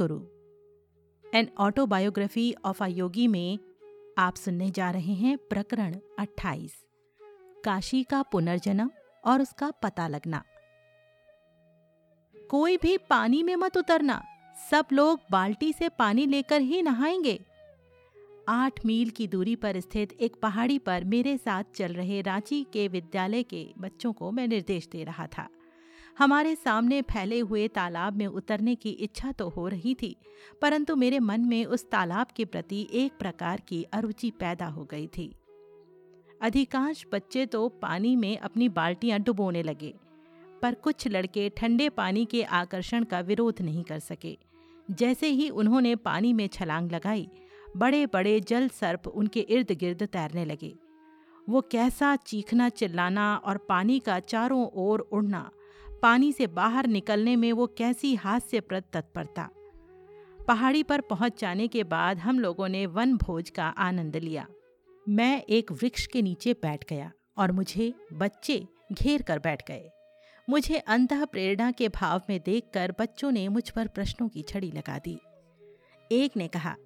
Guru an autobiography of a yogi में आप सुनने जा रहे हैं प्रकरण 28 काशी का पुनर्जन्म और उसका पता लगना। कोई भी पानी में मत उतरना। सब लोग बाल्टी से पानी लेकर ही नहाएँगे। आठ मील की दूरी पर स्थित एक पहाड़ी पर मेरे साथ चल रहे रांची के विद्यालय के बच्चों को मैं निर्देश दे रहा था। हमारे सामने फैले हुए तालाब में उतरने की इच्छा तो हो रही थी, परंतु मेरे मन में उस तालाब के प्रति एक प्रकार की अरुचि पैदा हो गई थी। अधिकांश बच्चे तो पानी में अपनी बाल्टियाँ डुबोने लगे, पर कुछ लड़के ठंडे पानी के आकर्षण का विरोध नहीं कर सके। जैसे ही उन्होंने पानी में छलांग लगाई बड़े बड़े जल सर्प उनके इर्द गिर्द तैरने लगे। वो कैसा चीखना चिल्लाना और पानी का चारों ओर उड़ना पानी से बाहर निकलने में वो कैसी हास्यप्रद तत्परता। पहाड़ी पर पहुँच जाने के बाद हम लोगों ने वन भोज का आनंद लिया। मैं एक वृक्ष के नीचे बैठ गया और मुझे बच्चे घेर कर बैठ गए। मुझे अंत प्रेरणा के भाव में देखकर बच्चों ने मुझ पर प्रश्नों की छड़ी लगा दी। एक ने कहा,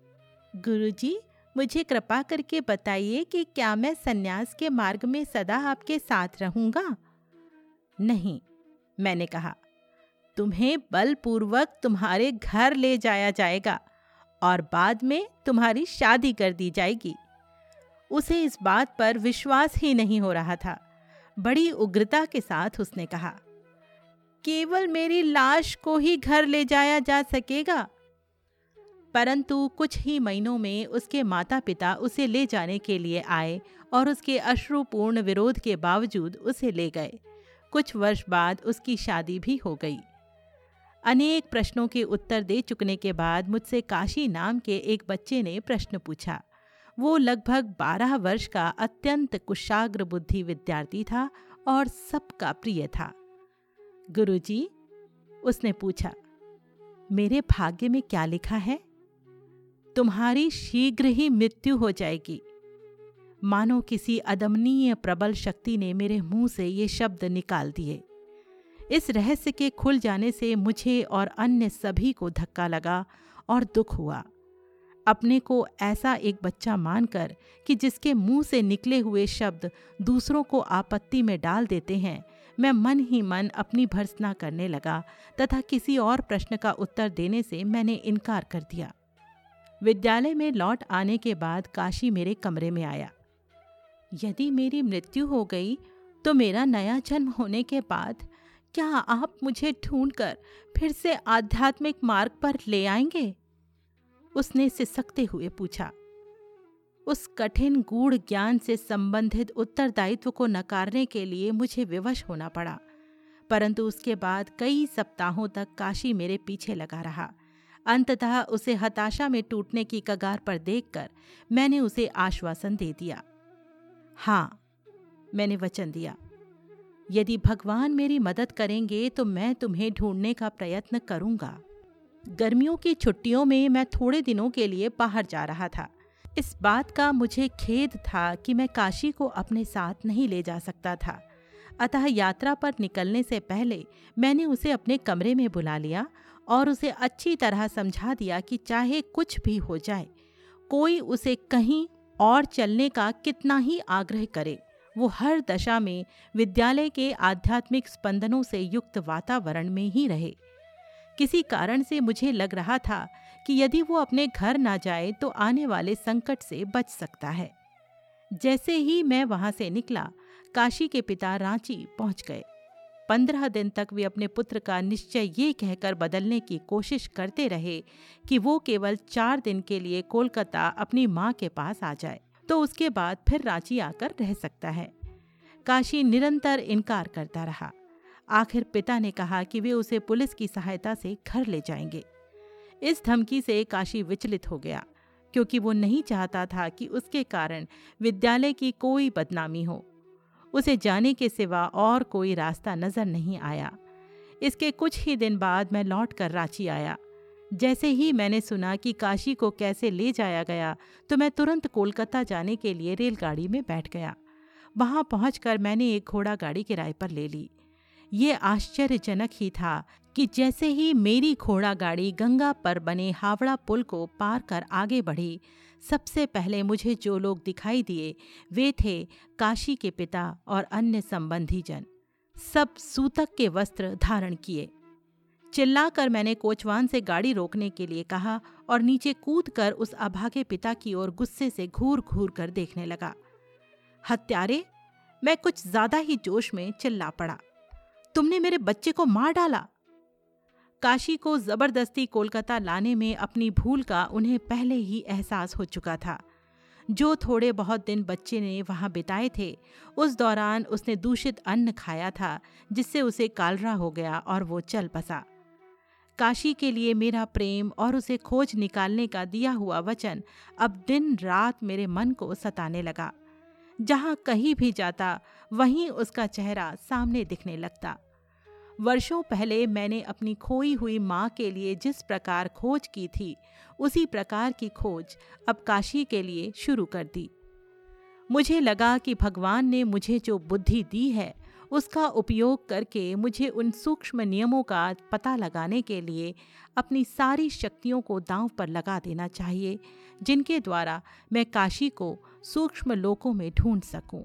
गुरुजी, मुझे कृपा करके बताइए कि क्या मैं सन्यास के मार्ग में सदा आपके साथ रहूँगा? नहीं मैंने कहा, तुम्हें बलपूर्वक तुम्हारे घर ले जाया जाएगा और बाद में तुम्हारी शादी कर दी जाएगी। उसे इस बात पर विश्वास ही नहीं हो रहा था। बड़ी उग्रता के साथ उसने कहा, केवल मेरी लाश को ही घर ले जाया जा सकेगा? परंतु कुछ ही महीनों में उसके माता पिता उसे ले जाने के लिए आए और उसके अश्रुपूर्ण विरोध के बावजूद उसे ले गए। कुछ वर्ष बाद उसकी शादी भी हो गई। अनेक प्रश्नों के उत्तर दे चुकने के बाद मुझसे काशी नाम के एक बच्चे ने प्रश्न पूछा। वो लगभग बारह वर्ष का अत्यंत कुशाग्र बुद्धि विद्यार्थी था और सबका प्रिय था। गुरुजी, उसने पूछा मेरे भाग्य में क्या लिखा है? तुम्हारी शीघ्र ही मृत्यु हो जाएगी। मानो किसी अदमनीय प्रबल शक्ति ने मेरे मुँह से ये शब्द निकाल दिए। इस रहस्य के खुल जाने से मुझे और अन्य सभी को धक्का लगा और दुख हुआ। अपने को ऐसा एक बच्चा मानकर कि जिसके मुँह से निकले हुए शब्द दूसरों को आपत्ति में डाल देते हैं, मैं मन ही मन अपनी भर्सना करने लगा तथा किसी और प्रश्न का उत्तर देने से मैंने इनकार कर दिया। विद्यालय में लौट आने के बाद काशी मेरे कमरे में आया। यदि मेरी मृत्यु हो गई तो मेरा नया जन्म होने के बाद क्या आप मुझे ढूंढकर फिर से आध्यात्मिक मार्ग पर ले आएँगे? उसने सिसकते हुए पूछा। उस कठिन गूढ़ ज्ञान से संबंधित उत्तरदायित्व को नकारने के लिए मुझे विवश होना पड़ा, परंतु उसके बाद कई सप्ताहों तक काशी मेरे पीछे लगा रहा। अंततः उसे हताशा में टूटने की कगार पर देखकर मैंने उसे आश्वासन दे दिया। हाँ मैंने वचन दिया। यदि भगवान मेरी मदद करेंगे तो मैं तुम्हें ढूँढने का प्रयत्न करूँगा। गर्मियों की छुट्टियों में मैं थोड़े दिनों के लिए बाहर जा रहा था। इस बात का मुझे खेद था कि मैं काशी को अपने साथ नहीं ले जा सकता था। अतः यात्रा पर निकलने से पहले मैंने उसे अपने कमरे में बुला लिया और उसे अच्छी तरह समझा दिया कि चाहे कुछ भी हो जाए, कोई उसे कहीं और चलने का कितना ही आग्रह करे। वो हर दशा में विद्यालय के आध्यात्मिक स्पंदनों से युक्त वातावरण में ही रहे। किसी कारण से मुझे लग रहा था कि यदि वो अपने घर ना जाए तो आने वाले संकट से बच सकता है। जैसे ही मैं वहाँ से निकला, काशी के पिता रांची पहुँच गए। पंद्रह दिन तक वे अपने पुत्र का निश्चय ये कहकर बदलने की कोशिश करते रहे कि वो केवल चार दिन के लिए कोलकाता अपनी माँ के पास आ जाए तो उसके बाद फिर रांची आकर रह सकता है। काशी निरंतर इनकार करता रहा। आखिर पिता ने कहा कि वे उसे पुलिस की सहायता से घर ले जाएँगे। इस धमकी से काशी विचलित हो गया, क्योंकि वो नहीं चाहता था कि उसके कारण विद्यालय की कोई बदनामी हो। उसे जाने के सिवा और कोई रास्ता नज़र नहीं आया। इसके कुछ ही दिन बाद मैं लौट कर रांची आया। जैसे ही मैंने सुना कि काशी को कैसे ले जाया गया तो मैं तुरंत कोलकाता जाने के लिए रेलगाड़ी में बैठ गया। वहाँ पहुंचकर मैंने एक घोड़ा गाड़ी किराए पर ले ली। ये आश्चर्यजनक ही था कि जैसे ही मेरी घोड़ा गाड़ी गंगा पर बने हावड़ा पुल को पार कर आगे बढ़ी सबसे पहले मुझे जो लोग दिखाई दिए, वे थे काशी के पिता और अन्य संबंधी जन सब सूतक के वस्त्र धारण किए। चिल्लाकर मैंने कोचवान से गाड़ी रोकने के लिए कहा और नीचे कूद कर उस अभागे पिता की ओर गुस्से से घूर घूर कर देखने लगा। हत्यारे, मैं कुछ ज़्यादा ही जोश में चिल्ला पड़ा। तुमने मेरे बच्चे को मार डाला। काशी को ज़बरदस्ती कोलकाता लाने में अपनी भूल का उन्हें पहले ही एहसास हो चुका था। जो थोड़े बहुत दिन बच्चे ने वहाँ बिताए थे, उस दौरान उसने दूषित अन्न खाया था, जिससे उसे कालरा हो गया और वो चल बसा काशी के लिए मेरा प्रेम और उसे खोज निकालने का दिया हुआ वचन अब दिन रात मेरे मन को सताने लगा। जहाँ कहीं भी जाता, वहीं उसका चेहरा सामने दिखने लगता। वर्षों पहले मैंने अपनी खोई हुई माँ के लिए जिस प्रकार खोज की थी, उसी प्रकार की खोज अब काशी के लिए शुरू कर दी मुझे लगा कि भगवान ने मुझे जो बुद्धि दी है, उसका उपयोग करके मुझे उन सूक्ष्म नियमों का पता लगाने के लिए अपनी सारी शक्तियों को दांव पर लगा देना चाहिए, जिनके द्वारा मैं काशी को सूक्ष्म लोकों में ढूंढ सकूँ।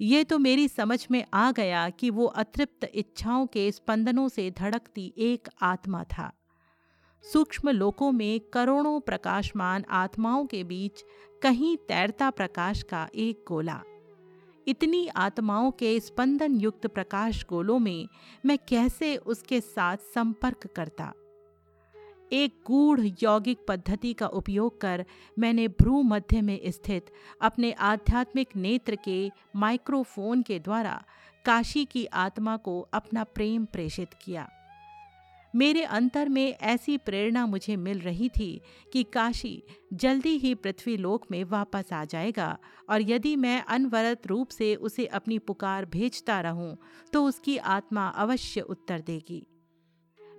ये तो मेरी समझ में आ गया कि वो अतृप्त इच्छाओं के स्पंदनों से धड़कती एक आत्मा था। सूक्ष्म लोकों में करोड़ों प्रकाशमान आत्माओं के बीच कहीं तैरता प्रकाश का एक गोला। इतनी आत्माओं के स्पंदन युक्त प्रकाश गोलों में मैं कैसे उसके साथ संपर्क करता? एक गूढ़ यौगिक पद्धति का उपयोग कर मैंने भ्रू मध्य में स्थित अपने आध्यात्मिक नेत्र के माइक्रोफोन के द्वारा काशी की आत्मा को अपना प्रेम प्रेषित किया। मेरे अंतर में ऐसी प्रेरणा मुझे मिल रही थी कि काशी जल्दी ही पृथ्वी लोक में वापस आ जाएगा और यदि मैं अनवरत रूप से उसे अपनी पुकार भेजता रहूँ तो उसकी आत्मा अवश्य उत्तर देगी।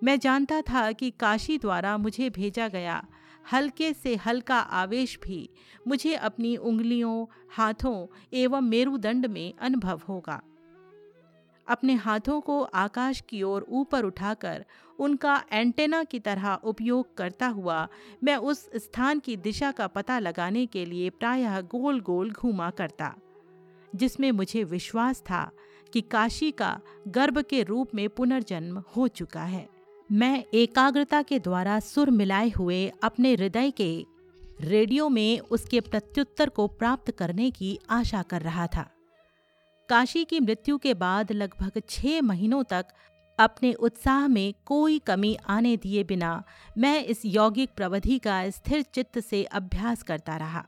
मैं जानता था कि काशी द्वारा मुझे भेजा गया हल्के से हल्का आवेश भी मुझे अपनी उंगलियों, हाथों एवं मेरुदंड में अनुभव होगा। अपने हाथों को आकाश की ओर ऊपर उठाकर उनका एंटेना की तरह उपयोग करता हुआ मैं उस स्थान की दिशा का पता लगाने के लिए प्रायः गोल गोल घूमा करता, जिसमें मुझे विश्वास था कि काशी का गर्भ के रूप में पुनर्जन्म हो चुका है। मैं एकाग्रता के द्वारा सुर मिलाए हुए अपने हृदय के रेडियो में उसके प्रत्युत्तर को प्राप्त करने की आशा कर रहा था। काशी की मृत्यु के बाद लगभग छः महीनों तक अपने उत्साह में कोई कमी आने दिए बिना मैं इस यौगिक प्रवधि का स्थिर चित्त से अभ्यास करता रहा।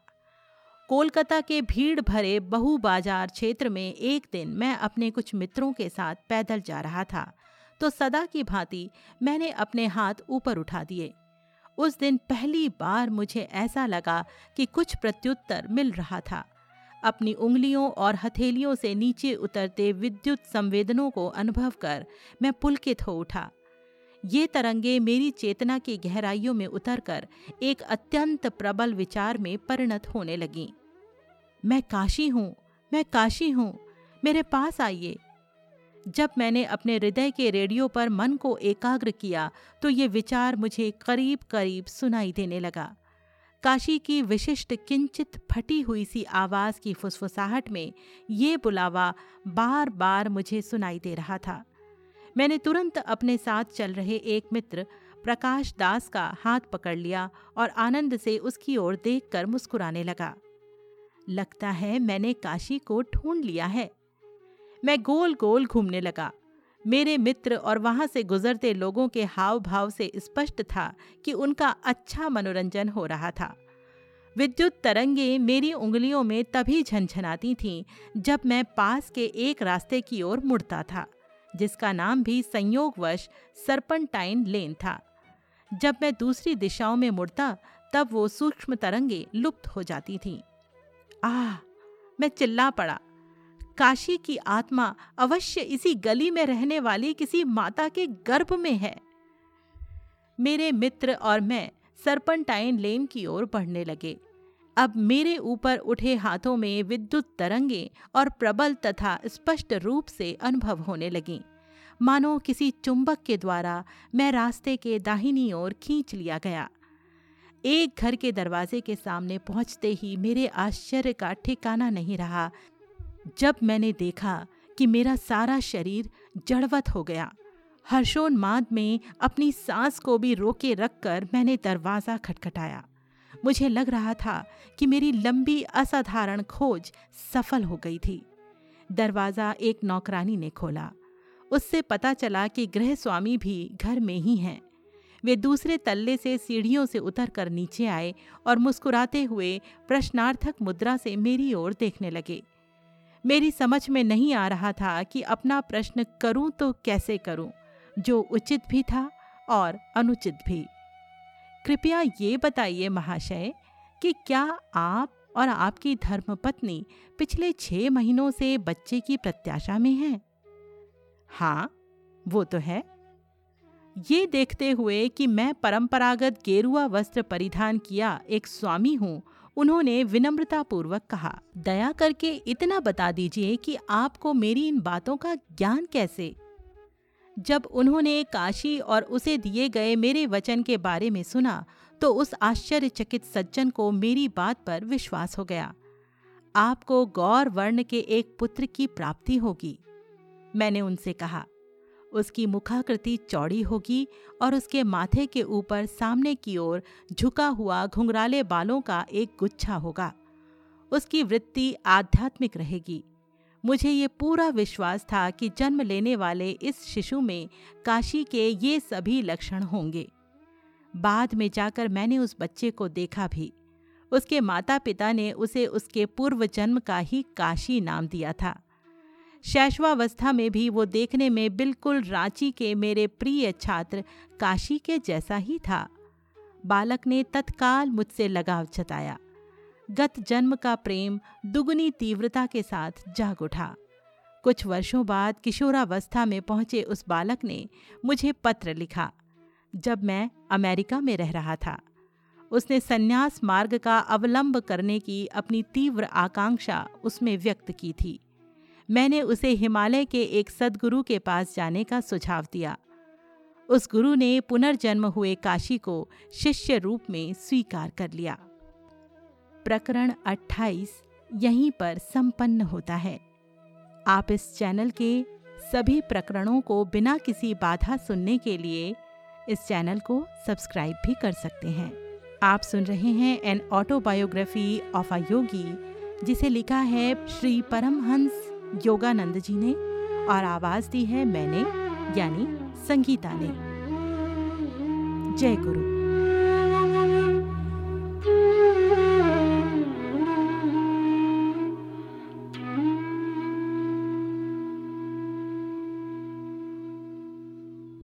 कोलकाता के भीड़ भरे बहु बाज़ार क्षेत्र में एक दिन मैं अपने कुछ मित्रों के साथ पैदल जा रहा था। तो सदा की भांति मैंने अपने हाथ ऊपर उठा दिए। उस दिन पहली बार मुझे ऐसा लगा कि कुछ प्रत्युत्तर मिल रहा था। अपनी उंगलियों और हथेलियों से नीचे उतरते विद्युत संवेदनों को अनुभव कर मैं पुलकित हो उठा। ये तरंगे मेरी चेतना की गहराइयों में उतरकर एक अत्यंत प्रबल विचार में परिणत होने लगीं। मैं काशी हूँ, मैं काशी हूँ, मेरे पास आइए। जब मैंने अपने हृदय के रेडियो पर मन को एकाग्र किया तो ये विचार मुझे करीब करीब सुनाई देने लगा। काशी की विशिष्ट किंचित फटी हुई सी आवाज़ की फुसफुसाहट में ये बुलावा बार बार मुझे सुनाई दे रहा था। मैंने तुरंत अपने साथ चल रहे एक मित्र, प्रकाश दास का हाथ पकड़ लिया और आनंद से उसकी ओर देखकर मुस्कुराने लगा। लगता है मैंने काशी को ढूंढ लिया है। मैं गोल गोल घूमने लगा। मेरे मित्र और वहाँ से गुजरते लोगों के हाव भाव से स्पष्ट था कि उनका अच्छा मनोरंजन हो रहा था। विद्युत तरंगे मेरी उंगलियों में तभी झनझनाती थीं जब मैं पास के एक रास्ते की ओर मुड़ता था, जिसका नाम भी संयोगवश सरपंटाइन लेन था। जब मैं दूसरी दिशाओं में मुड़ता, तब वो सूक्ष्म तरंगे लुप्त हो जाती थीं। आह! मैं चिल्ला पड़ा। काशी की आत्मा अवश्य इसी गली में रहने वाली किसी माता के गर्भ में है। मेरे मित्र और मैं सरपंटाइन लेन की ओर बढ़ने लगे। अब मेरे ऊपर उठे हाथों में विद्युत तरंगे और प्रबल तथा स्पष्ट रूप से अनुभव होने लगी। मानो किसी चुंबक के द्वारा मैं रास्ते के दाहिनी ओर खींच लिया गया। एक घर के दरवाजे के सामने पहुँचते ही मेरे आश्चर्य का ठिकाना नहीं रहा। जब मैंने देखा कि मेरा सारा शरीर जड़वत हो गया हर्षोन्माद में अपनी सांस को भी रोके रखकर मैंने दरवाज़ा खटखटाया। मुझे लग रहा था कि मेरी लंबी असाधारण खोज सफल हो गई थी। दरवाज़ा एक नौकरानी ने खोला। उससे पता चला कि गृह स्वामी भी घर में ही हैं। वे दूसरे तल्ले से सीढ़ियों से उतर कर नीचे आए और मुस्कुराते हुए प्रश्नार्थक मुद्रा से मेरी ओर देखने लगे। मेरी समझ में नहीं आ रहा था कि अपना प्रश्न करूँ तो कैसे करूँ, जो उचित भी था और अनुचित भी। कृपया ये बताइए महाशय कि क्या आप और आपकी धर्मपत्नी पिछले छह महीनों से बच्चे की प्रत्याशा में हैं? हाँ वो तो है। ये देखते हुए कि मैं परंपरागत गेरुआ वस्त्र परिधान किया एक स्वामी हूँ उन्होंने विनम्रतापूर्वक कहा, दया करके इतना बता दीजिए कि आपको मेरी इन बातों का ज्ञान कैसे? जब उन्होंने काशी और उसे दिए गए मेरे वचन के बारे में सुना तो उस आश्चर्यचकित सज्जन को मेरी बात पर विश्वास हो गया। आपको गौर वर्ण के एक पुत्र की प्राप्ति होगी, मैंने उनसे कहा। उसकी मुखाकृति चौड़ी होगी और उसके माथे के ऊपर सामने की ओर झुका हुआ घुंघराले बालों का एक गुच्छा होगा। उसकी वृत्ति आध्यात्मिक रहेगी। मुझे ये पूरा विश्वास था कि जन्म लेने वाले इस शिशु में काशी के ये सभी लक्षण होंगे। बाद में जाकर मैंने उस बच्चे को देखा भी। उसके माता पिता ने उसे उसके पूर्व जन्म का ही काशी नाम दिया था। शैशवावस्था में भी वो देखने में बिल्कुल रांची के मेरे प्रिय छात्र काशी के जैसा ही था। बालक ने तत्काल मुझसे लगाव जताया। गत जन्म का प्रेम दुगुनी तीव्रता के साथ जाग उठा। कुछ वर्षों बाद किशोरावस्था में पहुँचे उस बालक ने मुझे पत्र लिखा, जब मैं अमेरिका में रह रहा था। उसने सन्यास मार्ग का अवलंब करने की अपनी तीव्र आकांक्षा उसमें व्यक्त की थी। मैंने उसे हिमालय के एक सदगुरु के पास जाने का सुझाव दिया। उस गुरु ने पुनर्जन्म हुए काशी को शिष्य रूप में स्वीकार कर लिया। प्रकरण 28 यहीं पर संपन्न होता है। आप इस चैनल के सभी प्रकरणों को बिना किसी बाधा सुनने के लिए इस चैनल को सब्सक्राइब भी कर सकते हैं। आप सुन रहे हैं an autobiography of a yogi जिसे लिखा है श्री परमहंस योगानंद जी ने और आवाज़ दी है मैंने यानी संगीता ने। जय गुरु।